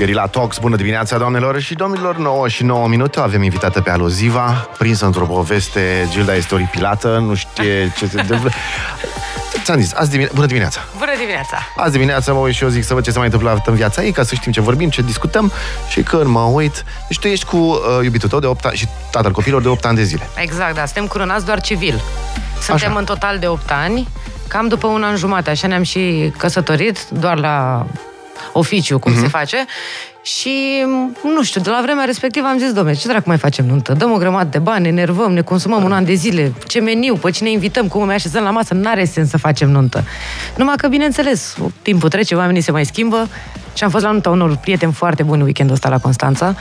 Guerilla Talks, bună dimineața, doamnelor și domnilor, 9 și 9 minute, avem invitată pe Aluziva, prinsă într-o poveste, Gilda este oripilată, nu știe ce se întâmplă. Ți-am zis, azi dimine- bună dimineața! Bună dimineața! Azi dimineața mă uit și eu zic să văd ce se mai întâmplă în viața ei, ca să știm ce vorbim, ce discutăm și când mă uit... Deci tu ești cu uh, iubitul tău de 8 ani și tatăl copilor de 8 ani de zile. Exact, da, suntem curunați doar civil. Suntem Așa. în total de 8 ani, cam după un an jumate, așa ne-am și căsătorit, doar la oficiu, cum Mhm. se face. Și, nu știu, de la vremea respectivă am zis, domnule, ce dracu mai facem nuntă? Dăm o grămadă de bani, ne nervăm, ne consumăm un an de zile, ce meniu, pe cine invităm, cum ne așezăm la masă, n-are sens să facem nuntă. Numai că, bineînțeles, timpul trece, oamenii se mai schimbă și am fost la nunta unor prieteni foarte buni weekendul ăsta la Constanța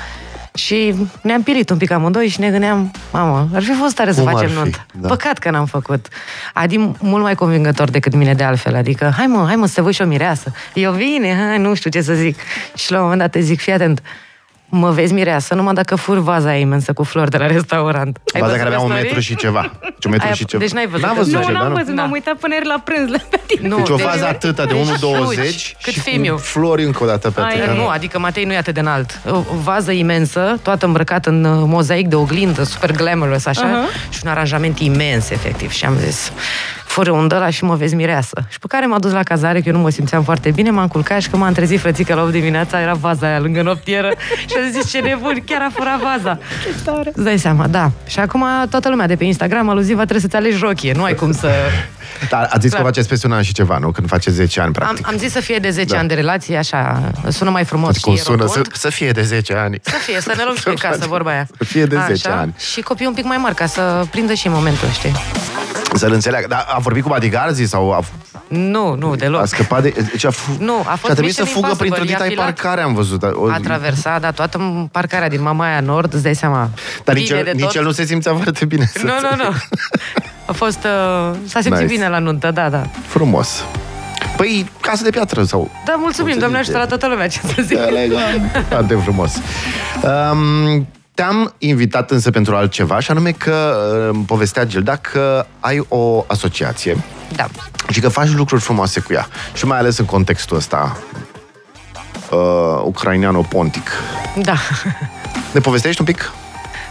și ne-am pilit un pic amândoi și ne gândeam, mamă, ar fi fost tare să Cum ar facem fi? nuntă. Da. Păcat că n-am făcut. Adi mult mai convingător decât mine de altfel, adică, hai mă, hai mă să te văd și o mireasă. Eu vine, hai, nu știu ce să zic. Și la un moment dat îi zic, fii atent, mă vezi mireasă numai dacă fur vaza aia imensă cu flori de la restaurant. Ai Baza văzut care avea un story? metru și ceva. Deci un metru Ai- și ceva. deci n-ai văzut N-am că- văzut Nu, ce, Nu, da, n-am nu? văzut, Da. m-am uitat până ieri la prânz la pe tine. Nu, Deci o deci- fază atâta de deci 1,20 șuci, cât și fim cu eu. flori încă o dată pe Ai, atâta. ai, Nu, adică Matei nu e atât de înalt. O vază imensă, toată îmbrăcată în uh, mozaic de oglindă, super glamorous, așa, Aha. și un aranjament imens, efectiv. Și am zis, fără un la și mă vezi mireasă. Și pe care m-a dus la cazare, că eu nu mă simțeam foarte bine, m-am culcat și că m-am trezit frățică la 8 dimineața, era vaza aia lângă noptieră și am zis, ce nebun, chiar a furat vaza. tare. Îți dai seama, da. Și acum toată lumea de pe Instagram aluziva trebuie să-ți alegi rochie, nu ai cum să... Dar ați zis că Clar. faceți peste un an și ceva, nu? Când faceți 10 ani, Am, practic. am zis să fie de 10 Da. ani de relație, așa, sună mai frumos Cum și sună să, rotund. să fie de 10 ani. Să fie, să ne luăm și noi casă, vorba aia. Să fie de 10 ani. Și copii un pic mai mari, ca să prindă și momentul, știi? Să-l înțeleagă. Dar a vorbit cu bodyguards sau a, Nu, nu, deloc. a scăpat de... Deci a, fu- Nu, a fost și a trebuit să Mission fugă Impossible, printr-o i-a dita filat. parcare, am văzut. O- A traversat, dar toată parcarea din Mamaia Nord, îți dai seama. Dar nici bine el, de nici tot. el nu se simțea foarte bine. să Nu, nu, nu. A fost... Uh, s-a simțit Nice. bine la nuntă, da, da. Frumos. Păi, casă de piatră sau... Da, mulțumim, Cum se doamne zice? ajută la toată lumea, ce să zic. Elegant. Foarte frumos. Um, te-am invitat însă pentru altceva și anume că îmi povestea Gilda că ai o asociație Da. și că faci lucruri frumoase cu ea. Și mai ales în contextul ăsta uh, ucraineano-pontic. Da. Ne povestești un pic?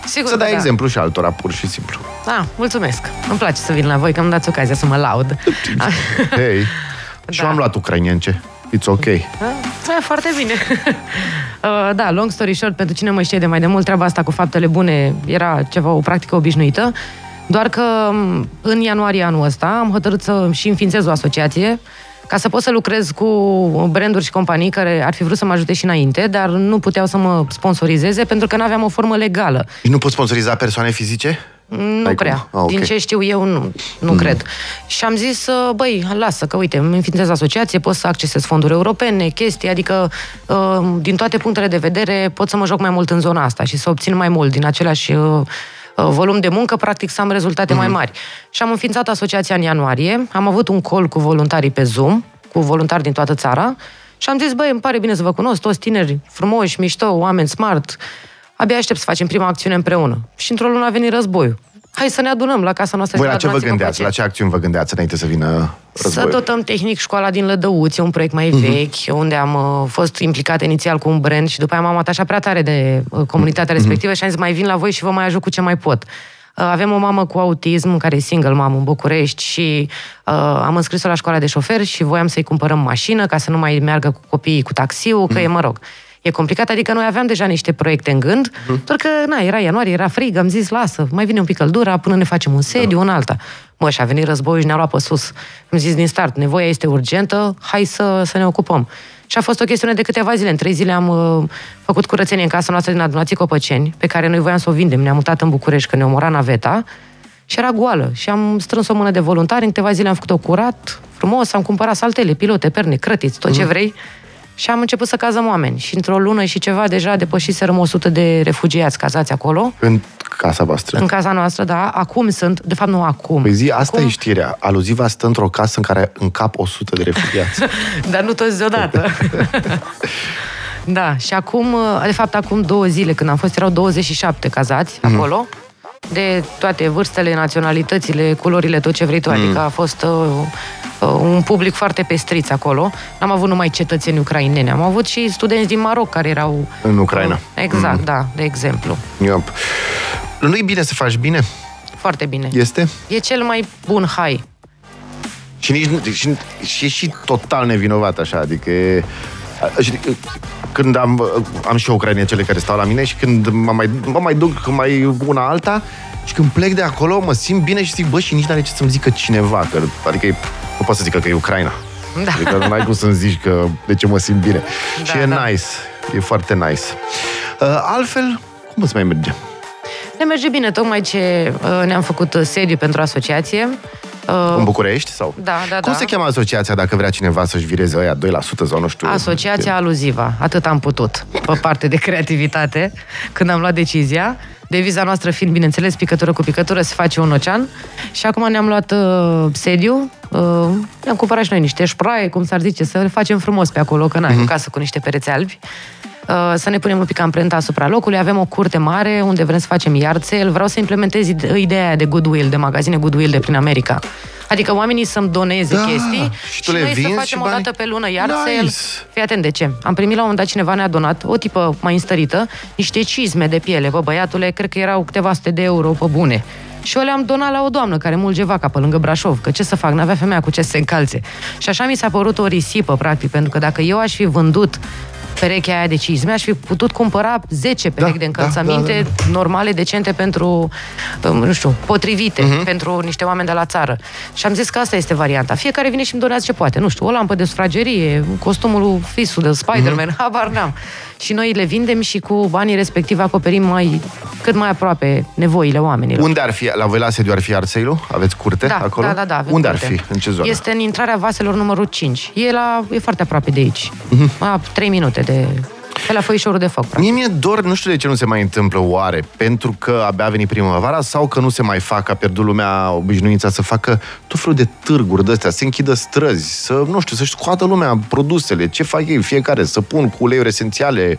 Sigur Să că dai da. exemplu și altora, pur și simplu. Da, mulțumesc. Îmi place să vin la voi, că îmi dați ocazia să mă laud. Hei, și Da. eu am luat ucrainience. It's ok. Da, foarte bine. Uh, da, long story short, pentru cine mă știe de mai de mult, treaba asta cu faptele bune era ceva, o practică obișnuită, doar că m, în ianuarie anul ăsta am hotărât să și înființez o asociație ca să pot să lucrez cu branduri și companii care ar fi vrut să mă ajute și înainte, dar nu puteau să mă sponsorizeze pentru că nu aveam o formă legală. Și nu poți sponsoriza persoane fizice? Nu Ai prea. cum? Ah, ok. Din ce știu eu, nu, nu cred. Și am zis, uh, băi, lasă, că uite, îmi înființez asociație, pot să accesez fonduri europene, chestii, adică uh, din toate punctele de vedere pot să mă joc mai mult în zona asta și să obțin mai mult din același uh, uh, volum de muncă, practic să am rezultate mai mari. Și am înființat asociația în ianuarie, am avut un call cu voluntarii pe Zoom, cu voluntari din toată țara și am zis, băi, îmi pare bine să vă cunosc, toți tineri frumoși, mișto, oameni smart, Abia aștept să facem prima acțiune împreună. Și într-o lună a venit războiul. Hai să ne adunăm la casa noastră. Voi și la ce vă adunați-vă gândeați? La plăcere. ce acțiuni vă gândeați înainte să vină Să războiul? dotăm tehnic școala din Lădăuți, e un proiect mai Mhm. vechi, unde am uh, fost implicat inițial cu un brand și după aia m-am atașat prea tare de uh, comunitatea Mhm. respectivă și am zis mai vin la voi și vă mai ajut cu ce mai pot. Uh, Avem o mamă cu autism, care e single mamă în București și uh, am înscris-o la școala de șofer și voiam să-i cumpărăm mașină ca să nu mai meargă cu copiii cu taxiul, că Mhm. e, mă rog, e complicat, adică noi aveam deja niște proiecte în gând, doar că, na, era ianuarie, era frig, am zis, lasă, mai vine un pic căldura până ne facem un sediu, un alta. Mă, și a venit războiul și ne-a luat pe sus. Am zis din start, nevoia este urgentă, hai să, să ne ocupăm. Și a fost o chestiune de câteva zile. În trei zile am uh, făcut curățenie în casa noastră din adunații Copăceni, pe care noi voiam să o vindem. Ne-am mutat în București, că ne omora naveta și era goală. Și am strâns o mână de voluntari, în câteva zile am făcut-o curat, frumos, am cumpărat saltele, pilote, perne, crătiți, tot ce vrei. Și am început să cazăm oameni. Și într-o lună și ceva deja depășiserăm 100 de refugiați cazați acolo. În casa voastră. În casa noastră, da. Acum sunt, de fapt nu acum. Păi zi, asta acum, e știrea. Aluziva stă într-o casă în care încap 100 de refugiați. Dar nu toți deodată. da, și acum, de fapt, acum două zile când am fost, erau 27 cazați Mhm. acolo, de toate vârstele, naționalitățile, culorile, tot ce vrei tu. Adică a fost uh, uh, un public foarte pestriț acolo. N-am avut numai cetățeni ucraineni, am avut și studenți din Maroc care erau... În Ucraina. Uh, Exact, da, de exemplu. Yep. Nu e bine să faci bine? Foarte bine. Este? E cel mai bun hai. Și nici nu- și, și e și total nevinovat așa, adică e, a- și, când am, am și ucraineni cele care stau la mine și când mă mai, mă mai duc mai una alta și când plec de acolo mă simt bine și zic, bă, și nici n-are ce să-mi zică cineva, că, adică e, nu pot să zică că e Ucraina. Da. Adică nu ai cum să-mi zici că de ce mă simt bine. Da, și e da. nice, e foarte nice. Uh, altfel, cum îți mai merge? Ne merge bine, tocmai ce uh, ne-am făcut uh, sediu pentru asociație. Uh, În București? sau? Da, da, Cum da. se cheamă asociația dacă vrea cineva să-și vireze ăia 2% sau nu știu? Asociația Aluziva. Atât am putut, pe parte de creativitate, când am luat decizia. Deviza noastră fiind, bineînțeles, picătură cu picătură, se face un ocean. Și acum ne-am luat uh, sediu, uh, ne-am cumpărat și noi niște șpraie, cum s-ar zice, să le facem frumos pe acolo, că n-ai Mhm. o casă cu niște pereți albi. Uh, să ne punem un pic amprenta asupra locului. Avem o curte mare unde vrem să facem yard sale. Vreau să implementez ide- ideea aia de goodwill, de magazine goodwill de prin America. Adică oamenii să-mi doneze Da, chestii și tu și le noi să vinzi facem și o banii? dată pe lună yard Nice. sale. Fii atent de ce. Am primit la un moment dat cineva ne-a donat o tipă mai înstărită, niște cizme de piele. Bă, băiatule, cred că erau câteva sute de euro pe bune. Și eu le-am donat la o doamnă care mulge vaca pe lângă Brașov, că ce să fac, n-avea femeia cu ce să se încalțe. Și așa mi s-a părut o risipă, practic, pentru că dacă eu aș fi vândut perechea aia de cizme, aș fi putut cumpăra 10 perechi Da, de da, încălțăminte da, normale, decente pentru, um, nu știu, potrivite Mhm. pentru niște oameni de la țară. Și am zis că asta este varianta. Fiecare vine și îmi donează ce poate. Nu știu, o lampă de sufragerie, costumul lui Fisu de Spider-Man, Mhm. habar n-am. Și noi le vindem și cu banii respectiv acoperim mai, cât mai aproape nevoile oamenilor. Unde ar fi, la voi la sediu ar fi Arseilu? Aveți curte da, acolo? Da, da, da. avem Unde curte. ar fi? În ce zonă? Este în intrarea vaselor numărul 5. E, la, e foarte aproape de aici. Mhm. A 3 minute de... Pe la foișorul de foc, practic. Mie mi-e dor, nu știu de ce nu se mai întâmplă oare, pentru că abia a venit primăvara sau că nu se mai fac, a pierdut lumea obișnuința să facă tot felul de târguri de astea, să închidă străzi, să, nu știu, să-și scoată lumea produsele, ce fac ei fiecare, să pun cu uleiuri esențiale.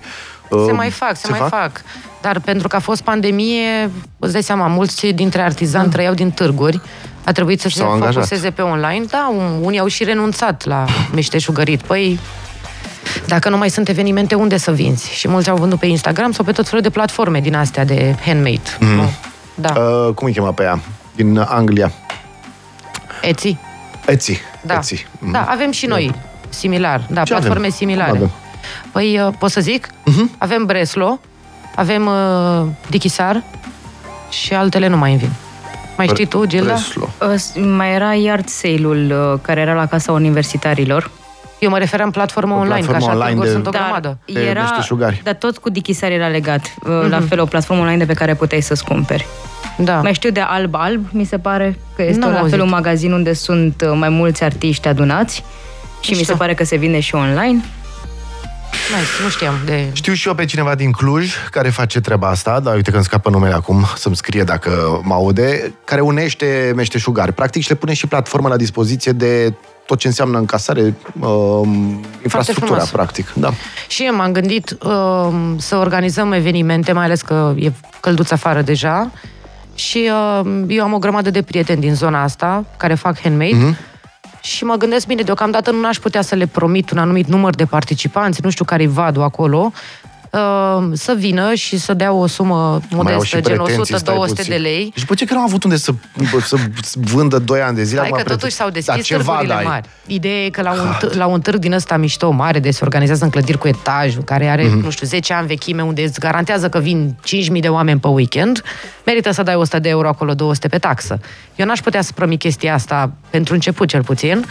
Se uh, mai fac, se, mai fac? Dar pentru că a fost pandemie, îți dai seama, mulți dintre artizani trăiau din târguri. A trebuit să se s-au angajat. focuseze pe online. Da, un- unii au și renunțat la meșteșugărit. Păi, dacă nu mai sunt evenimente, unde să vinzi? Și mulți au vândut pe Instagram sau pe tot felul de platforme din astea de handmade. Mm. Da, Uh, cum îi chema pe ea? Din Anglia. Etsy. Etsy. Da. Etsy. Mhm. da, avem și noi similar, da, Ce platforme avem? similare. Cum avem? Păi, uh, pot să zic? Mhm. Avem Breslo, avem uh, Dichisar și altele nu mai îmi vin. Mai știi tu, Gilda? Breslo. Uh, s- Mai era yard sale-ul uh, care era la Casa Universitarilor. Eu mă referam în platformă O online, platformă că așa online online de- sunt o Dar grămadă. Pe meșteșugari. dar tot cu dichisar era legat. Uh, La fel, o platformă online de pe care puteai să-ți cumperi. Da. Mai știu de Alb Alb, mi se pare că este N-am la auzit. fel un magazin unde sunt uh, mai mulți artiști adunați și mi se Mișto. pare că se vinde și online. Nice, nu știam de... Știu și eu pe cineva din Cluj care face treaba asta, dar uite că îmi scapă numele acum, să-mi scrie dacă mă aude, care unește meșteșugari. Practic și le pune și platformă la dispoziție de tot ce înseamnă încasare, um, infrastructura, frumos. practic. Da. Și eu m-am gândit uh, să organizăm evenimente, mai ales că e călduț afară deja. Și uh, eu am o grămadă de prieteni din zona asta care fac handmade. Mhm. Și mă gândesc, bine, deocamdată nu aș putea să le promit un anumit număr de participanți, nu știu care-i vadul acolo, uh, să vină și să dea o sumă Mai au și modestă, gen pretenții, stai 100-200 puțin. de lei. Și după ce că nu am avut unde să, să vândă 2 ani de zile. Hai acum că prete- totuși s-au Dar deschis ceva târgurile dai. mari. Ideea e că la un, t- la un târg din ăsta mișto, mare, de se organizează în clădiri cu etaj, care are, Mhm. mm-hmm. nu știu, 10 ani vechime, unde îți garantează că vin 5.000 de oameni pe weekend, merită să dai 100 de euro acolo, 200 pe taxă. Eu n-aș putea să promit chestia asta, pentru început cel puțin,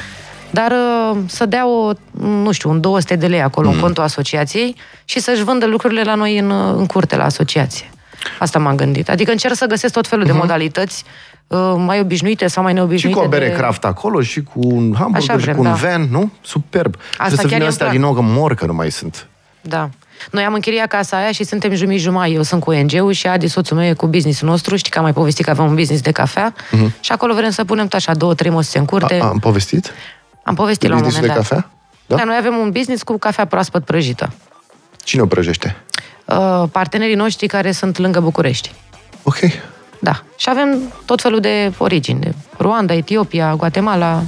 dar uh, să dea o, nu știu, un 200 de lei acolo Mhm. mm. în contul asociației și să-și vândă lucrurile la noi în, uh, în curte, la asociație. Asta m-am gândit. Adică încerc să găsesc tot felul de modalități uh, mai obișnuite sau mai Mhm. Și neobișnuite. cu o bere de... craft acolo și cu un hamburger Așa și vrem, cu un da. van, nu? Superb. Trebuie să chiar vină e în astea plan. din nou, că mor că nu mai sunt. Da. Noi am închiriat casa aia și suntem jumii-jumai. Eu sunt cu ONG-ul și Adi, soțul meu, e cu business-ul nostru. Știi că am mai povestit că avem un business de cafea. Uh-huh. Și acolo vrem să punem tot așa două, trei mose în curte. Mhm. A, am povestit? Am povestit la un Business-ul moment de dat. cafea? Da? Da, noi avem un business cu cafea proaspăt prăjită. Cine o prăjește? Uh, partenerii noștri care sunt lângă București. Ok. Da. Și avem tot felul de origini. De Ruanda, Etiopia, Guatemala.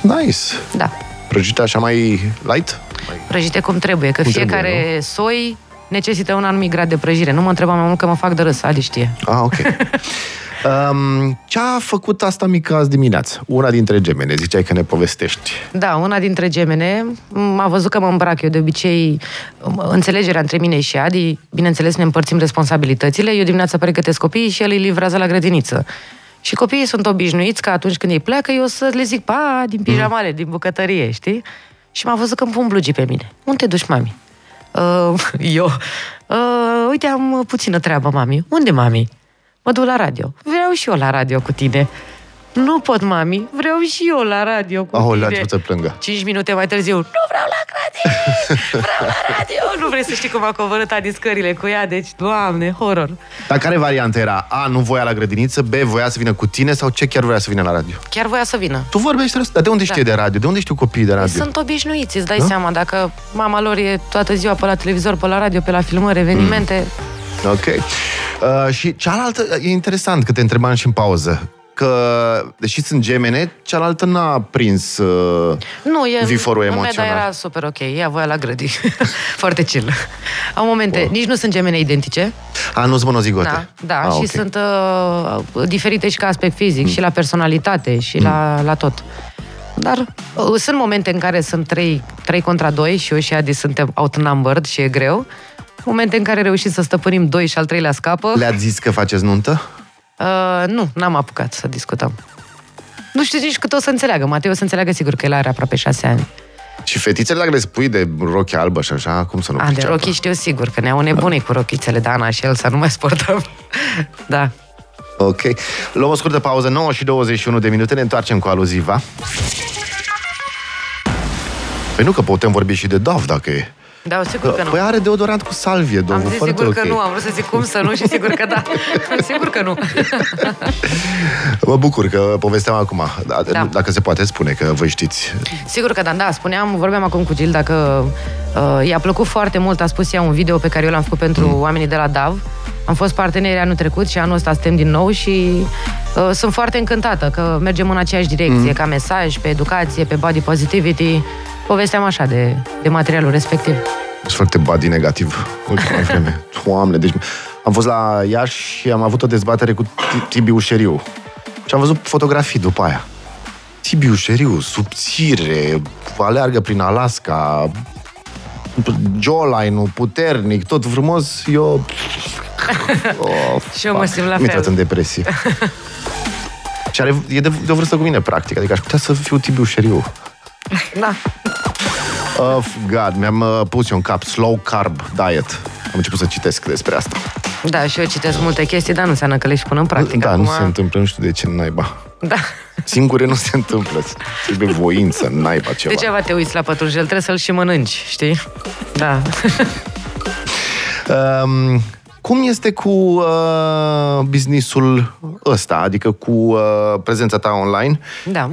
Nice. Da. Prăjite așa mai light? Mai... Prăjite cum trebuie, că Cum fiecare trebuie, soi necesită un anumit grad de prăjire. Nu mă întreba mai mult că mă fac de râs, Adi știe. Ah, ok. Um, ce a făcut asta mică azi dimineață? Una dintre gemene, ziceai că ne povestești. Da, una dintre gemene m-a văzut că mă îmbrac. Eu de obicei, m- înțelegerea între mine și Adi, bineînțeles ne împărțim responsabilitățile. Eu dimineața pregătesc copiii și el îi livrează la grădiniță. Și copiii sunt obișnuiți că atunci când ei pleacă, eu să le zic, pa, din pijamale, din bucătărie, știi? Și m-a văzut că îmi pun blugii pe mine. Unde te duci, mami? Uh, eu. Uh, uite, am puțină treabă, mami. Unde, mami? Mă duc la radio. Vreau și eu la radio cu tine. Nu pot, mami. Vreau și eu la radio cu Oh, tine. le-a început să plângă. Cinci minute mai târziu, nu vreau la radio, vreau la radio. Nu vrei să știi cum a coborât Adi scările cu ea, deci, doamne, horror. Dar care variantă era? A, nu voia la grădiniță, B, voia să vină cu tine sau ce chiar voia să vină la radio? Chiar voia să vină. Tu vorbești răs, dar de unde știe de radio? De unde știu copiii de radio? Sunt obișnuiți, îți dai seama, dacă mama lor e toată ziua pe la televizor, pe la radio, pe la filmări, evenimente, Ok. Uh, și cealaltă, e interesant că te întrebam și în pauză, că, deși sunt gemene, cealaltă n-a prins uh, Nu, e... viforul Meda emoțional. era super ok, ea voia la grădi. Foarte chill. Au momente, Wow. nici nu sunt gemene identice. A, nu-s monozigote. Da, da ah, și ok. sunt uh, diferite și ca aspect fizic, și la personalitate, și la, la tot. Dar uh, sunt momente în care sunt 3, 3 contra 2 și eu și Adi suntem outnumbered și e greu. Momente în care reușim să stăpânim 2 și al treilea scapă. Le-ați zis că faceți nuntă? Uh, nu, n-am apucat să discutăm. Nu știu nici cât o să înțeleagă. Matei o să înțeleagă sigur că el are aproape 6 ani. Și fetițele, dacă le spui de rochie albă și așa, cum să nu A, de priceapă? rochii știu sigur, că ne-au nebunit cu rochițele de Ana și el să nu mai sportăm. da. Ok. Luăm o scurtă pauză, 9 și 21 de minute, ne întoarcem cu aluziva. Păi nu, că putem vorbi și de Dove, dacă e. Da, sigur că nu. Păi are deodorant cu salvie, Am domnul, zis foarte sigur ok. că nu, am vrut să zic cum să nu și sigur că da. sigur că nu. Mă bucur că povesteam acum. Da, Da. Dacă se poate spune că voi știți. Sigur că da, da, spuneam, vorbeam acum cu Gilda că uh, i-a plăcut foarte mult, a spus ea un video pe care eu l-am făcut pentru mm. oamenii de la DAV. Am fost parteneri anul trecut și anul ăsta suntem din nou și uh, sunt foarte încântată că mergem în aceeași direcție, mm. ca mesaj, pe educație, pe body positivity. Povesteam așa de, de materialul respectiv. Sunt foarte body negativ ultima vreme. Doamne, deci am fost la Iași și am avut o dezbatere cu Ti- Tibi Ușeriu. Și am văzut fotografii după aia. Tibi Ușeriu, subțire, aleargă prin Alaska, jawline-ul puternic, tot frumos, eu... Oh, Și eu mă fuck. simt la Am fel. intrat în depresie. și are, e de, de o vârstă cu mine, practic. Adică aș putea să fiu Tibi Ușeriu. Da. Of God, mi-am uh, pus eu în cap slow carb diet. Am început să citesc despre asta. Da, și eu citesc multe chestii, dar nu înseamnă că le și pun în practică. da, Acum... nu se întâmplă, nu știu de ce naiba. Da. Singure nu se întâmplă. Trebuie voință, naiba ceva. Degeaba te uiți la pătrunjel, trebuie să-l și mănânci, știi? Da. Um, cum este cu uh, businessul ăsta, adică cu uh, prezența ta online? Da.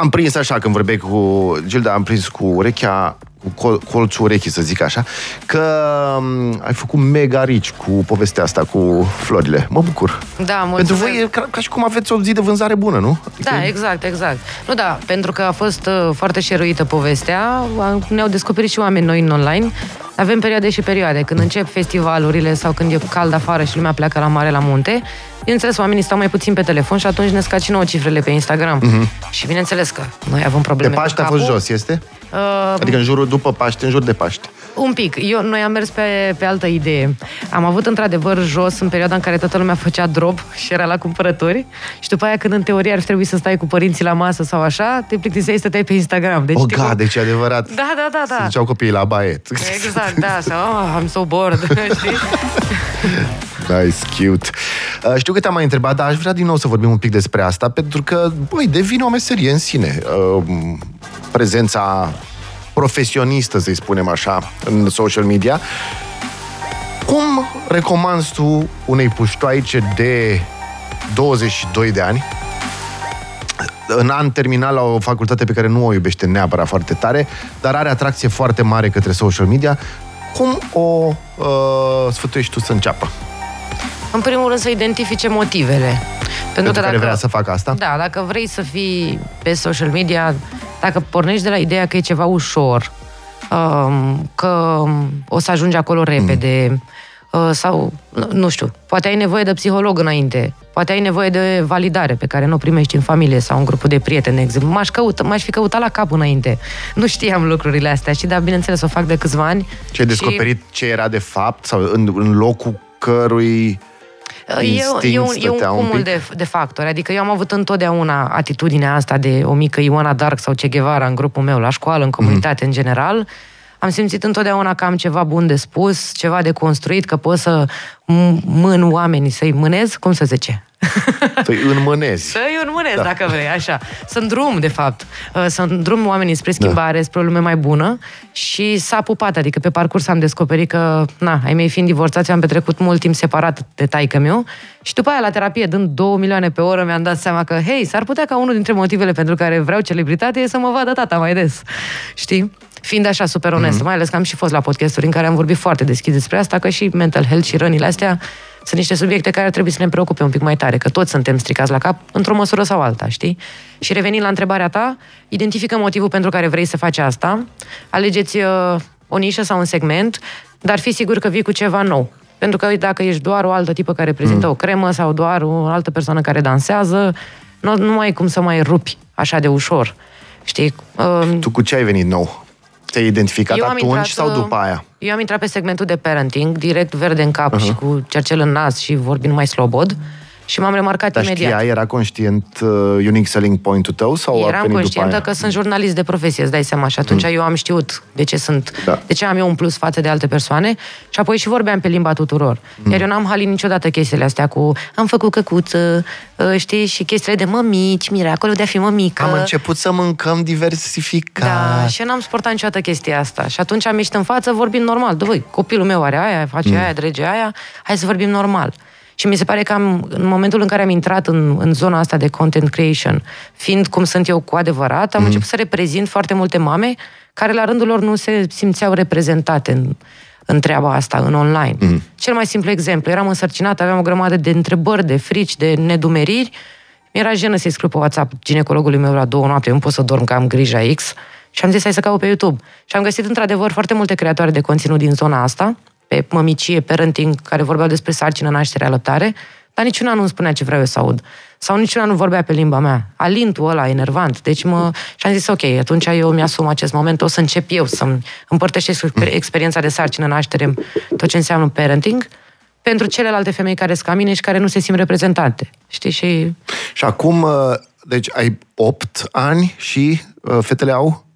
Am prins așa când vorbeai cu Gilda, am prins cu urechea, cu col- colțul urechii, să zic așa, că um, ai făcut mega rici cu povestea asta cu florile. Mă bucur. Da, mulțumesc. Pentru voi e ca, ca și cum aveți o zi de vânzare bună, nu? Adică Da, exact, exact. Nu, da, pentru că a fost uh, foarte șeruită povestea, a- ne-au descoperit și oameni noi în online. Avem perioade și perioade. Când încep festivalurile sau când e cald afară și lumea pleacă la mare, la munte, bineînțeles, oamenii stau mai puțin pe telefon și atunci ne scad și nouă cifrele pe Instagram. Și bineînțeles că noi avem De probleme Paște cu a fost capul. jos, este? Uh, Adică în jurul, după Paște, în jur de Paște. Un pic. Eu, noi am mers pe, pe altă idee. Am avut într-adevăr jos în perioada în care toată lumea făcea drop și era la cumpărături și după aia când în teorie ar fi trebuit să stai cu părinții la masă sau așa, te plictiseai să stăteai pe Instagram. Deci, Oh, știi God, cum- deci e adevărat. Da, da, da, Se da. duceau copiii la baie. Exact, da. Sau, oh, I'm so bored, știi? Nice, cute. Uh, știu că te-am mai întrebat, dar aș vrea din nou să vorbim un pic despre asta, pentru că, băi, devine o meserie în sine. Uh, prezența profesionistă, să-i spunem așa, în social media. Cum recomanzi tu unei puștoaice de 22 de ani în an terminal la o facultate pe care nu o iubește neapărat foarte tare, dar are atracție foarte mare către social media, cum o uh, sfătuiești tu să înceapă? În primul rând să identifice motivele. Pentru că care vrea să facă asta? Da, dacă vrei să fii pe social media, dacă pornești de la ideea că e ceva ușor, um, că o să ajungi acolo repede, mm. Uh, sau, nu știu, poate ai nevoie de psiholog înainte, poate ai nevoie de validare pe care nu o primești în familie sau în grupul de prieteni, de exemplu. M-aș, căuta, m-aș fi căutat la cap înainte. Nu știam lucrurile astea și, dar bineînțeles, o fac de câțiva ani. Ce ai descoperit și... ce era de fapt sau în, în locul cărui E, e, un, e un cumul un de, de factori. Adică eu am avut întotdeauna atitudinea asta de o mică Ioana Dark sau Che Guevara în grupul meu, la școală, în comunitate, mm. în general. Am simțit întotdeauna că am ceva bun de spus, ceva de construit, că pot să mân oamenii, să-i mânez, cum să zice? Să-i înmânezi. Să-i înmânezi, da. dacă vrei, așa. Să drum, de fapt. Uh, să drum oamenii spre schimbare, da. spre o lume mai bună și s-a pupat, adică pe parcurs am descoperit că, na, ai mei fiind divorțați, am petrecut mult timp separat de taică meu și după aia la terapie, dând 2 milioane pe oră, mi-am dat seama că, hei, s-ar putea ca unul dintre motivele pentru care vreau celebritate e să mă vadă tata mai des. Știi? fiind așa super onestă, mm-hmm. mai ales că am și fost la podcasturi în care am vorbit foarte deschis despre asta, că și mental health și rănile astea sunt niște subiecte care trebuie să ne preocupe un pic mai tare, că toți suntem stricați la cap, într-o măsură sau alta, știi? Și revenind la întrebarea ta, identifică motivul pentru care vrei să faci asta, alegeți uh, o nișă sau un segment, dar fi sigur că vii cu ceva nou. Pentru că dacă ești doar o altă tipă care prezintă mm. o cremă sau doar o altă persoană care dansează, nu, nu mai ai cum să mai rupi așa de ușor. Știi? Uh, tu cu ce ai venit nou? Te-ai identificat eu atunci intrat, sau după aia? Eu am intrat pe segmentul de parenting, direct verde în cap uh-huh. și cu cercel în nas și vorbind mai slobod. Și m-am remarcat Dar imediat. Știa, era conștient uh, unique selling point-ul tău? Sau Eram conștientă că sunt jurnalist de profesie, îți dai seama. Și atunci mm. eu am știut de ce sunt, da. de ce am eu un plus față de alte persoane. Și apoi și vorbeam pe limba tuturor. Mm. Iar eu n-am halit niciodată chestiile astea cu am făcut căcuță, uh, știi, și chestiile de mămici, miracolul de a fi mămică. Am început să mâncăm diversificat. Da, și eu n-am suportat niciodată chestia asta. Și atunci am ieșit în față vorbind normal. Dă, voi, copilul meu are aia, face mm. aia, drege aia, hai să vorbim normal. Și mi se pare că am, în momentul în care am intrat în, în zona asta de content creation, fiind cum sunt eu cu adevărat, am mm. început să reprezint foarte multe mame care la rândul lor nu se simțeau reprezentate în, în treaba asta, în online. Mm. Cel mai simplu exemplu, eram însărcinată, aveam o grămadă de întrebări, de frici, de nedumeriri. Mi-era jenă să-i scriu pe WhatsApp ginecologului meu la două noapte, nu pot să dorm că am grija X. Și am zis, hai să caut pe YouTube. Și am găsit într-adevăr foarte multe creatoare de conținut din zona asta, pe mămicie, parenting, care vorbeau despre sarcină, naștere, alăptare, dar niciuna nu îmi spunea ce vreau eu să aud. Sau niciuna nu vorbea pe limba mea. Alintul ăla, enervant. Deci mă... Și am zis, ok, atunci eu mi-asum acest moment, o să încep eu să-mi împărtășesc experiența de sarcină, naștere, tot ce înseamnă parenting, pentru celelalte femei care sunt ca mine și care nu se simt reprezentate. Știi? Și, și acum, uh, deci ai 8 ani și uh, fetele au?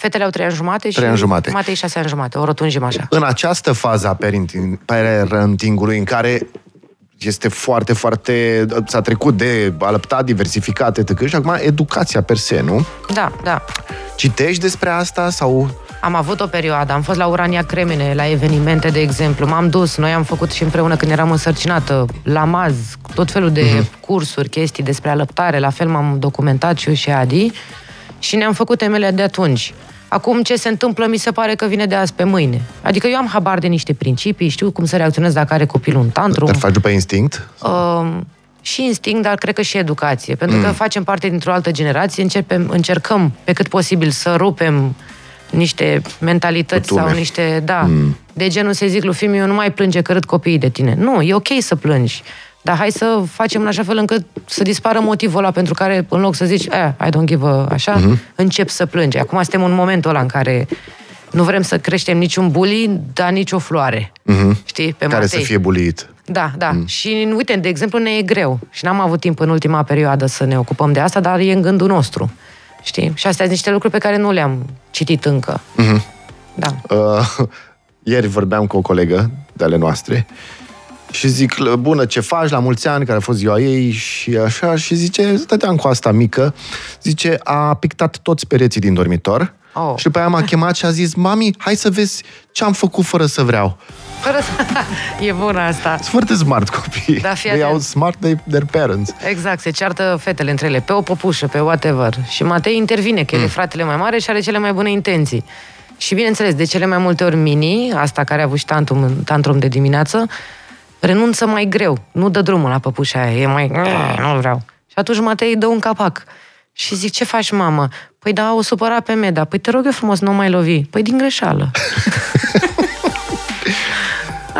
Fetele au trei ani jumate și ani jumate. Matei șase ani jumate, o rotunjim așa. În această fază a parenting, parentingului în care este foarte, foarte... s-a trecut de alăptat, diversificat, etc. Și acum educația per se, nu? Da, da. Citești despre asta sau... Am avut o perioadă, am fost la Urania Cremene, la evenimente, de exemplu. M-am dus, noi am făcut și împreună când eram însărcinată, la maz, tot felul de uh-huh. cursuri, chestii despre alăptare. La fel m-am documentat și eu și Adi și ne-am făcut temele de atunci. Acum ce se întâmplă mi se pare că vine de azi pe mâine. Adică eu am habar de niște principii, știu cum să reacționez dacă are copilul un tantrum. Dar faci după instinct? Uh, și instinct, dar cred că și educație. Pentru mm. că facem parte dintr-o altă generație, începem, încercăm pe cât posibil să rupem niște mentalități Cutume. sau niște, da, mm. de genul să zic lui Fimiu, nu mai plânge că râd copiii de tine. Nu, e ok să plângi. Dar hai să facem în așa fel încât să dispară motivul ăla pentru care, în loc să zici, eh, I don't give a, așa, uh-huh. încep să plângi. Acum suntem în momentul ăla în care nu vrem să creștem niciun bully, dar nici o floare. Uh-huh. Știi? Pe care Matei. să fie buliit. Da, da. Uh-huh. Și, uite, de exemplu, ne e greu. Și n-am avut timp în ultima perioadă să ne ocupăm de asta, dar e în gândul nostru. Știi? Și astea sunt niște lucruri pe care nu le-am citit încă. Uh-huh. Da. Uh, ieri vorbeam cu o colegă de ale noastre și zic, bună, ce faci la mulți ani, care a fost ziua ei și așa, și zice, stăteam cu asta mică, zice, a pictat toți pereții din dormitor oh. și după aia m-a chemat și a zis, mami, hai să vezi ce am făcut fără să vreau. Fără să... e bună asta. Sunt foarte smart copii. Da, fii They au smart they, their parents. Exact, se ceartă fetele între ele, pe o popușă, pe whatever. Și Matei intervine, că mm. e fratele mai mare și are cele mai bune intenții. Și bineînțeles, de cele mai multe ori mini, asta care a avut și tantrum, tantrum de dimineață, renunță mai greu, nu dă drumul la păpușa aia, e mai... nu vreau. Și atunci Matei dă un capac. Și zic, ce faci, mamă? Păi da, o supăra pe Meda. Păi te rog eu frumos, nu mai lovi. Păi din greșeală.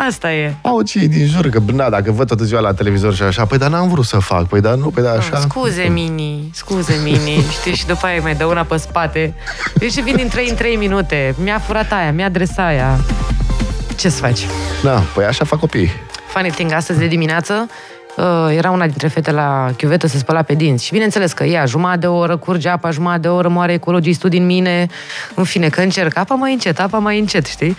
Asta e. Au cei din jur, că na, dacă văd toată ziua la televizor și așa, păi dar n-am vrut să fac, păi dar nu, păi dar așa. Scuze, Mini, scuze, Mini, știi, și după aia mai dă una pe spate. Deci vin din 3 în 3 minute, mi-a furat aia, mi-a adresat aia. Ce să faci? Da, păi așa fac copiii. Funny thing, astăzi de dimineață uh, era una dintre fete la chiuvetă să spăla pe dinți. Și bineînțeles că ea, jumătate de oră, curge apa, jumătate de oră, moare ecologistul din mine. În fine, că încerc, apa mai încet, apa mai încet, știi?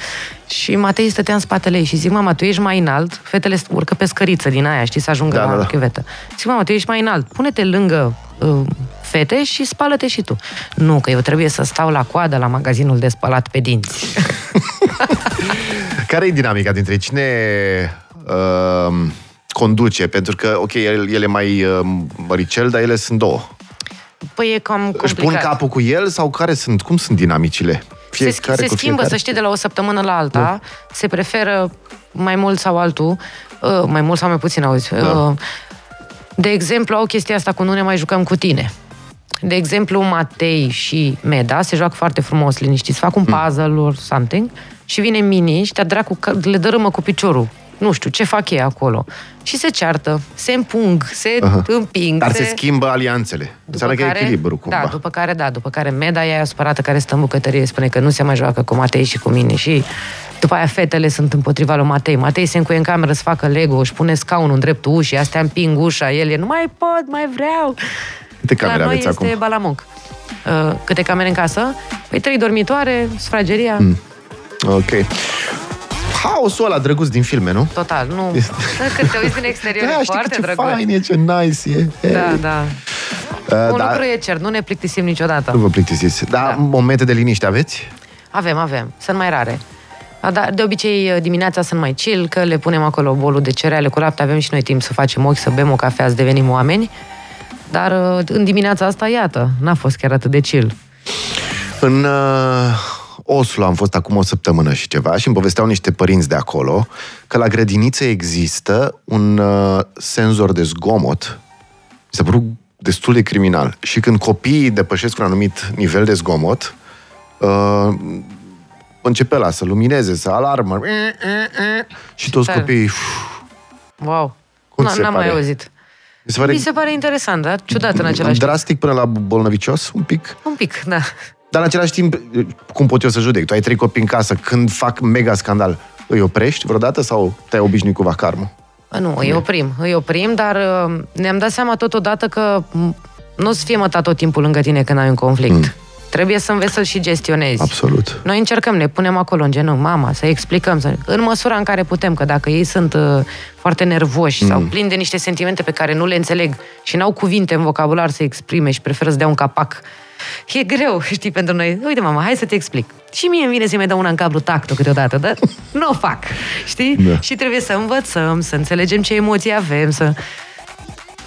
Și Matei stătea în spatele ei și zic, mama, tu ești mai înalt, fetele urcă pe scăriță din aia, știi, să ajungă Da, la da, da. chiuvetă. Zic, mama, tu ești mai înalt, pune-te lângă uh, fete și spală-te și tu. Nu, că eu trebuie să stau la coadă la magazinul de spălat pe dinți. Care e dinamica dintre cine uh, conduce? Pentru că, ok, el, el e mai uh, măricel, dar ele sunt două. Păi e cam complicat. Își pun capul cu el sau care sunt? Cum sunt dinamicile? se, se cu schimbă, fiecare? să știi, de la o săptămână la alta. Se preferă mai mult sau altul, uh, mai mult sau mai puțin, auzi. Da. Uh, de exemplu, au chestia asta cu nu ne mai jucăm cu tine. De exemplu, Matei și Meda se joacă foarte frumos, liniștiți, fac un puzzle or something și vine Mini și te dracu, că le dărâmă cu piciorul. Nu știu, ce fac ei acolo. Și se ceartă, se împung, se Aha. împing. Dar se schimbă alianțele. Înseamnă că e echilibru, cumva. Da, după care, da, după care Meda e aia supărată care stă în bucătărie, spune că nu se mai joacă cu Matei și cu mine și după aia fetele sunt împotriva lui Matei. Matei se încuie în cameră să facă Lego, își pune scaunul în dreptul ușii, astea împing ușa, el e, nu mai pot, mai vreau. Câte camere La noi aveți este acum? balamuc. Uh, câte camere în casă? Păi trei dormitoare, sufrageria, Mm. Ok. Haosul ăla drăguț din filme, nu? total. Nu, când te uiți din exterior, Da, e știi foarte ce drăguț. fain e, ce nice e. Da, da. Uh, Un da, lucru e cert, nu ne plictisim niciodată. nu vă plictisiți. Da, Da. momente de liniște aveți? Avem, avem. Sunt mai rare. A, Dar de obicei dimineața sunt mai chill, că le punem acolo bolul de cereale cu lapte, avem și noi timp să facem ochi, să bem o cafea, să devenim oameni. Dar uh, în dimineața asta, iată, n-a fost chiar atât de chill. În uh, Oslo am fost acum o săptămână și ceva și îmi povesteau niște părinți de acolo că la grădiniță există un uh, senzor de zgomot. Mi s-a părut destul de criminal. Și când copiii depășesc un anumit nivel de zgomot, uh, începe la să lumineze, să alarmă. Și toți tare. copiii... uf, Wow. Cum N- ți se N-am mai pare? auzit. Mi se pare Mi se pare interesant, dar ciudat în același timp. drastic până la bolnăvicios, un pic. Un pic, da. Dar în același timp, cum pot eu să judec? Tu ai trei copii în casă, când fac mega scandal, îi oprești vreodată sau te-ai obișnuit cu vacarmul? Nu, îi oprim, îi oprim, dar uh, ne-am dat seama totodată că m, nu o să fie mătat tot timpul lângă tine când ai un conflict. Mm. Trebuie să înveți să-l și gestionezi. Absolut. Noi încercăm, ne punem acolo în genunchi, mama, să explicăm, să... în măsura în care putem, că dacă ei sunt uh, foarte nervoși mm. sau plini de niște sentimente pe care nu le înțeleg și n-au cuvinte în vocabular să exprime și preferă să dea un capac, e greu, știi, pentru noi. Uite, mama, hai să te explic. Și mie îmi vine să-mi dau una în cablu tactul câteodată, dar nu o fac, știi? Da. Și trebuie să învățăm, să înțelegem ce emoții avem, să...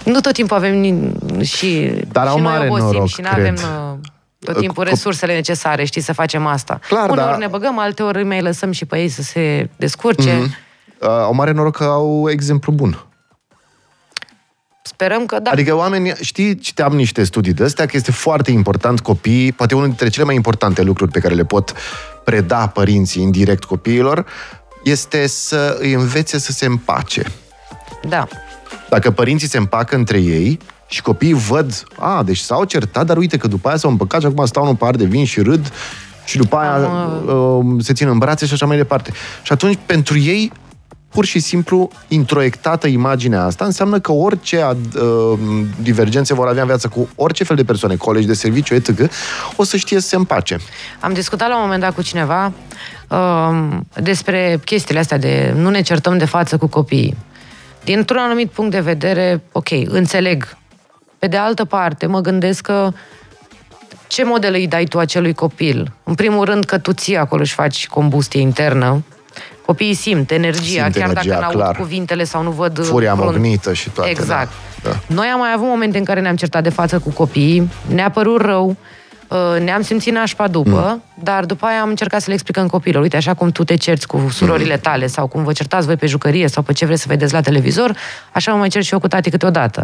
Nu tot timpul avem ni- și, Dar au și noi mare obosim noroc, și nu avem cred. uh, tot timpul Cop- resursele necesare, știi, să facem asta. Clar, Uneori da. ne băgăm, alteori mai lăsăm și pe ei să se descurce. Mhm. Uh, au mare noroc că au exemplu bun. Sperăm că da. Adică oamenii, știi, citeam niște studii de astea, că este foarte important copiii, poate unul dintre cele mai importante lucruri pe care le pot preda părinții indirect copiilor, este să îi învețe să se împace. Da. Dacă părinții se împacă între ei și copiii văd, a, deci s-au certat, dar uite că după aia s-au împăcat și acum stau în un par de vin și râd și după aia Am, uh, se țin în brațe și așa mai departe. Și atunci, pentru ei, pur și simplu, introiectată imaginea asta, înseamnă că orice ad, uh, divergențe vor avea în viață cu orice fel de persoane, colegi de serviciu, etc., o să știe să se împace. Am discutat la un moment dat cu cineva um, despre chestiile astea de nu ne certăm de față cu copiii. Dintr-un anumit punct de vedere, ok, înțeleg. Pe de altă parte, mă gândesc că ce model îi dai tu acelui copil? În primul rând că tu ții acolo și faci combustie internă. Copiii simt energia, Simt chiar energia, dacă n-aud clar. cuvintele sau nu văd Furia front. mognită și toate. Exact. Da. Da. Noi am mai avut momente în care ne-am certat de față cu copiii, ne-a părut rău, Uh, Ne-am simțit nașpa după, Mm. dar după aia am încercat să le explicăm copilor. Uite, așa cum tu te cerți cu Mm. surorile tale sau cum vă certați voi pe jucărie sau pe ce vreți să vedeți la televizor, așa mă mai cer și eu cu tati câteodată.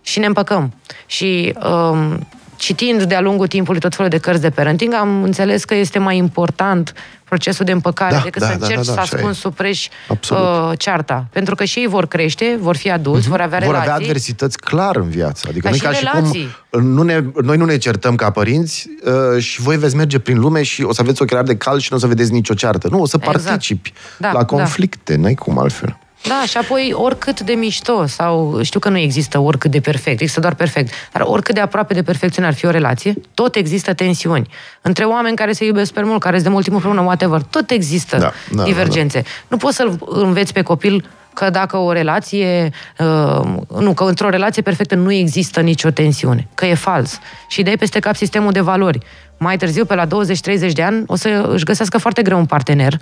Și ne împăcăm. Și um, citind de-a lungul timpului tot felul de cărți de parenting, am înțeles că este mai important procesul de împăcare Da, decât da, să da, încerci da, da, să așa e. ascunzi sub preș Absolut. uh, cearta. Pentru că și ei vor crește, vor fi adulți, vor avea Mhm. Vor relații. avea adversități clar în viață. Adică Ca nu și ca și relații. cum nu ne, noi nu ne certăm ca părinți uh, și voi veți merge prin lume și o să aveți ochelari de cal și nu o să vedeți nicio ceartă. Nu, o să Exact. participi Da, la da. conflicte, n-ai cum altfel. Da, și apoi oricât de mișto, sau știu că nu există oricât de perfect, există doar perfect, dar oricât de aproape de perfecțiune ar fi o relație, tot există tensiuni. Între oameni care se iubesc pe mult, care sunt de mult timp împreună, whatever, tot există Da, da, divergențe. Nu poți să-l înveți pe copil că dacă o relație, uh, nu, că într-o relație perfectă nu există nicio tensiune, că e fals. Și dai peste cap sistemul de valori. Mai târziu, pe la 20-30 de ani, o să își găsească foarte greu un partener.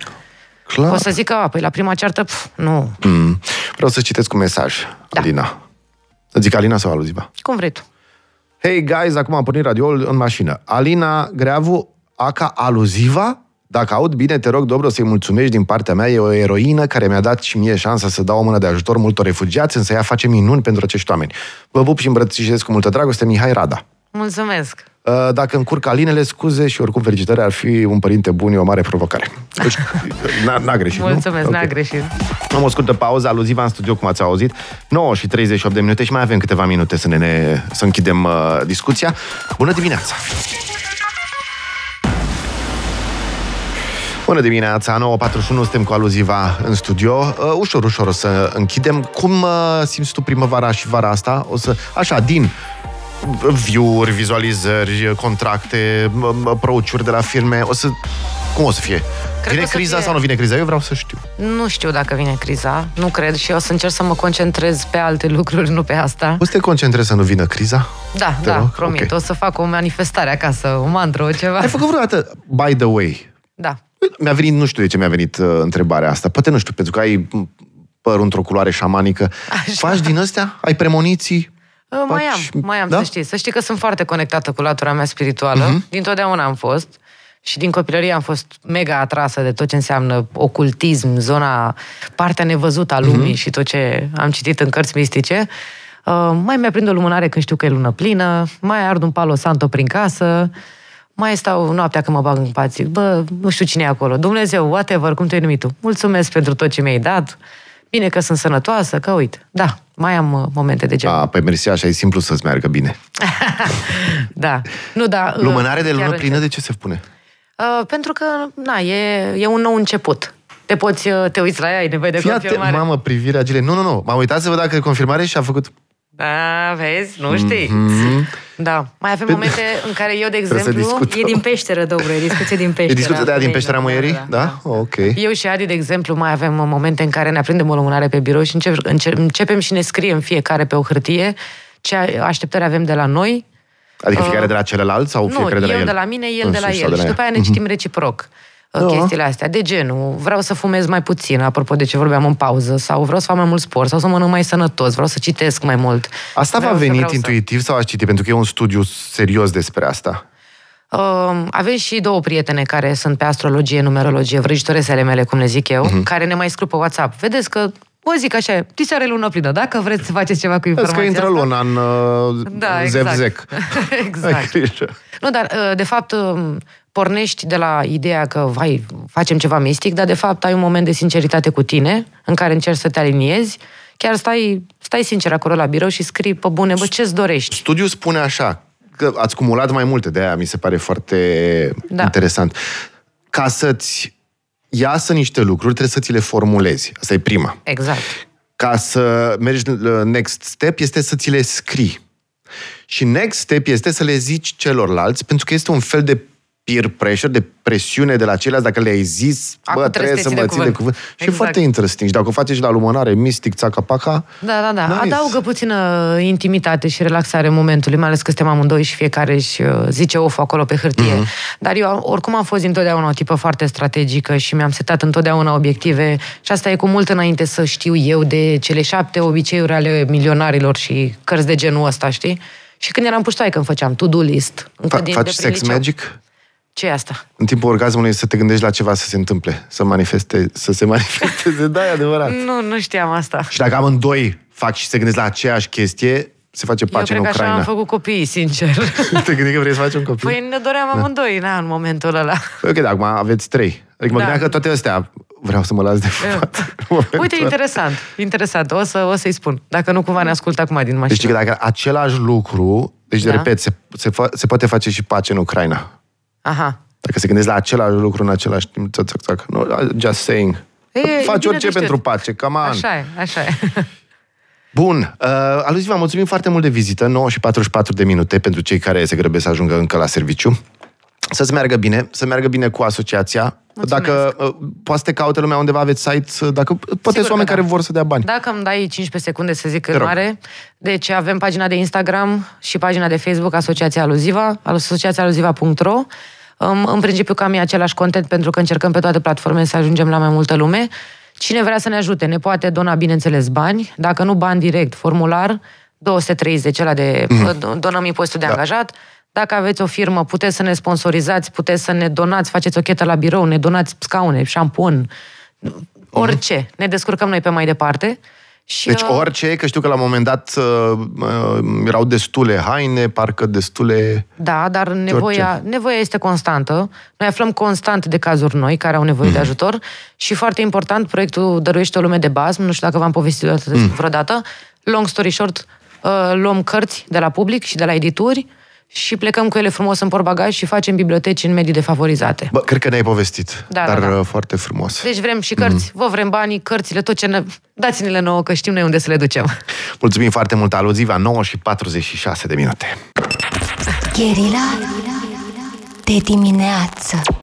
Clar. O să zică, a, păi la prima ceartă, pf, nu, Mm. Vreau să citesc un mesaj, Da. Alina. Să zic Alina sau Aluziva? cum vrei tu. Hei, guys, acum am pornit radioul în mașină. Alina Greavu, aca aluziva? Dacă aud bine, te rog, Dobro, să-i mulțumești din partea mea. E o eroină care mi-a dat și mie șansa să dau o mână de ajutor multor refugiați, însă ea face minuni pentru acești oameni. Vă pup și îmbrățișez cu multă dragoste, Mihai Rada. Mulțumesc. Uh, Dacă încurc Alinele, scuze și oricum felicitări, ar fi un părinte bun, e o mare provocare. Deci, n-a, n-a greșit, nu? Mulțumesc, n-a Ok. greșit. Am o scurtă pauză aluziva în studio, cum ați auzit. 9 și 38 de minute și mai avem câteva minute să ne, ne să închidem uh, discuția. Bună dimineața! Bună dimineața, 9.41, suntem cu aluziva în studio. Uh, ușor, ușor o să închidem. Cum uh, simți tu primăvara și vara asta? O să, așa, din view-uri, vizualizări, contracte, m- m- approach-uri de la filme, o să... Cum o să fie? Cred vine că o să criza fie- sau nu vine criza? Eu vreau să știu. Nu știu dacă vine criza, nu cred și o să încerc să mă concentrez pe alte lucruri, nu pe asta. Poți să te concentrezi să nu vină criza? Da, Te da, rog? promit. Ok. O să fac o manifestare acasă, o mantră, o ceva. Ai făcut vreodată, by the way, Da. mi-a venit, nu știu de ce mi-a venit uh, întrebarea asta, poate nu știu, pentru că ai m, părul într-o culoare șamanică. Așa. Faci din astea? Ai premoniții? Uh, Mai am, Faci- mai am, da? să știi. Să știi că sunt foarte conectată cu latura mea spirituală. Mhm. Dintotdeauna am fost. Și din copilărie am fost mega atrasă de tot ce înseamnă ocultism, zona, partea nevăzută a lumii Mhm. și tot ce am citit în cărți mistice. Uh, mai mi-aprind o lumânare când știu că e lună plină, mai ard un palo santo prin casă, mai stau noaptea când mă bag în pat, zic, bă, nu știu cine e acolo, Dumnezeu, whatever, cum te-ai numit tu. Mulțumesc pentru tot ce mi-ai dat, bine că sunt sănătoasă, că uite, da, mai am uh, momente de genul. A, păi mersi, așa e simplu să-ți meargă bine. da. Nu, da. uh, Lumânare de chiar lună încep. plină, de ce se pune? Uh, pentru că, na, e, e un nou început. Te poți, uh, te uiți la ea, ai nevoie de Fii atent, confirmare. mamă, privirea agile. Nu, nu, nu, m-am uitat să văd dacă e confirmare și a făcut... Da, vezi, nu știi. Da. Mai avem momente în care eu, de Mhm. Trebuie să exemplu, discut. E din peșteră, dobro, e discuție din peșteră. E discuție de aia din Ei, peștera muierii? Da? Ok. eu și Adi, de exemplu, mai avem momente în care ne aprindem o lumânare pe birou și încep, înce- începem și ne scriem fiecare pe o hârtie ce așteptări avem de la noi, Adică fiecare de la celălalt sau Nu, fiecare de la eu el? de la mine, el de la Însuși el. sau și ea? după aia ne citim reciproc uh, Da. chestiile astea. De genul, vreau să fumez mai puțin, apropo de ce vorbeam în pauză, sau vreau să fac mai mult sport, sau să mănânc mai sănătos, vreau să citesc mai mult. Asta vreau v-a să- venit vreau să- intuitiv sau ați citit? Pentru că e un studiu serios despre asta. Uh, avem și două prietene care sunt pe astrologie, numerologie, vrăjitoresele mele, cum le zic eu, Mhm. care ne mai scriu pe WhatsApp. Vedeți că, vă zic așa, ti se are lună plină, dacă vreți să faceți ceva cu Vezi informația că intră asta. luna în uh, Da, exact. zevzec. exact. Ai grijă. Nu, dar uh, de fapt uh, pornești de la ideea că, vai, facem ceva mistic, dar de fapt ai un moment de sinceritate cu tine, în care încerci să te aliniezi, chiar stai, stai sincer acolo la birou și scrii pe bune, bă, ce-ți dorești? Studiul spune așa, că ați cumulat mai multe, de aia mi se pare foarte Da. interesant. Ca să-ți iasă niște lucruri, trebuie să ți le formulezi. Asta e prima. Exact. Ca să mergi la next step, este să ți le scrii. Și next step este să le zici celorlalți, pentru că este un fel de peer pressure, de presiune de la ceilalți, dacă le-ai zis, Acum bă, trebuie trebuie să să te mă ții ții de de cuvânt. cuvânt. Și e Exact. foarte interesting. Și dacă o faceți la lumânare, mistic, țaca-paca, Da, da, da. Nice. Adaugă puțină intimitate și relaxare momentului, mai ales că suntem amândoi și fiecare își uh, zice of acolo pe hârtie. Mhm. Dar eu oricum am fost întotdeauna o tipă foarte strategică și mi-am setat întotdeauna obiective și asta e cu mult înainte să știu eu de cele șapte obiceiuri ale milionarilor și cărți de genul ăsta, știi? Și când eram puștoai, când făceam to-do list. Încă Fa- din, faci de prin sex liceu. magic? Ce e asta? În timpul orgasmului să te gândești la ceva să se întâmple, să manifeste, să se manifesteze. Da, e adevărat. Nu, nu știam asta. Și dacă amândoi fac și se gândesc la aceeași chestie, se face Eu pace cred în că așa Ucraina. am făcut copiii, sincer. te gândi că vrei să faci un copil? Păi ne doream amândoi, na, în momentul ăla. Păi, ok, dar acum aveți trei. Adică mă Da. gândeam că toate astea vreau să mă las de fumat. în momentul Uite, ăla. interesant, interesant. O, să, o să-i spun. Dacă nu, cumva ne ascultă acum din Deci mașină. că dacă același lucru, deci Da. repet, se, se, fa- se poate face și pace în Ucraina. Aha. Dacă se gândesc la același lucru în același timp, țac, țac, țac. No, just saying. E, e Faci bine orice de știut. pentru pace, come on. Așa e, așa e. Bun. Uh, Aluziva, mulțumim foarte mult de vizită, 9 și 44 de minute pentru cei care se grăbesc să ajungă încă la serviciu. Să-ți meargă bine, să meargă bine cu asociația. Mulțumesc. Dacă uh, poate să te caute lumea undeva, aveți site, uh, dacă poate sunt că oameni da. care vor să dea bani. Dacă îmi dai 15 secunde să zic Te în rog. mare, deci avem pagina de Instagram și pagina de Facebook Asociația Aluziva, asociațiaaluziva.ro. În, în principiu cam e același content pentru că încercăm pe toate platformele să ajungem la mai multă lume. Cine vrea să ne ajute ne poate dona, bineînțeles, bani. Dacă nu bani direct, formular 230, ăla de mm. donăm impozitul de Da. angajat. Dacă aveți o firmă, puteți să ne sponsorizați, puteți să ne donați, faceți o chetă la birou, ne donați scaune, șampon, orice. Ne descurcăm noi pe mai departe. Și, Deci uh, orice, că știu că la un moment dat uh, uh, erau destule haine, parcă destule... Da, dar nevoia, nevoia este constantă. Noi aflăm constant de cazuri noi care au nevoie de ajutor și foarte important, proiectul Dăruiește o lume de bază, nu știu dacă v-am povestit mm. vreodată, long story short, uh, luăm cărți de la public și de la edituri și plecăm cu ele frumos în portbagaj și facem biblioteci în medii defavorizate. Bă, cred că ne-ai povestit, Da, dar da, da. uh, foarte frumos. Deci vrem și cărți, vă vrem banii, cărțile, tot ce ne... Dați-ne-le nouă, că știm noi unde să le ducem. Mulțumim foarte mult, Aluziva, 9 și 46 de minute. Gherila de dimineață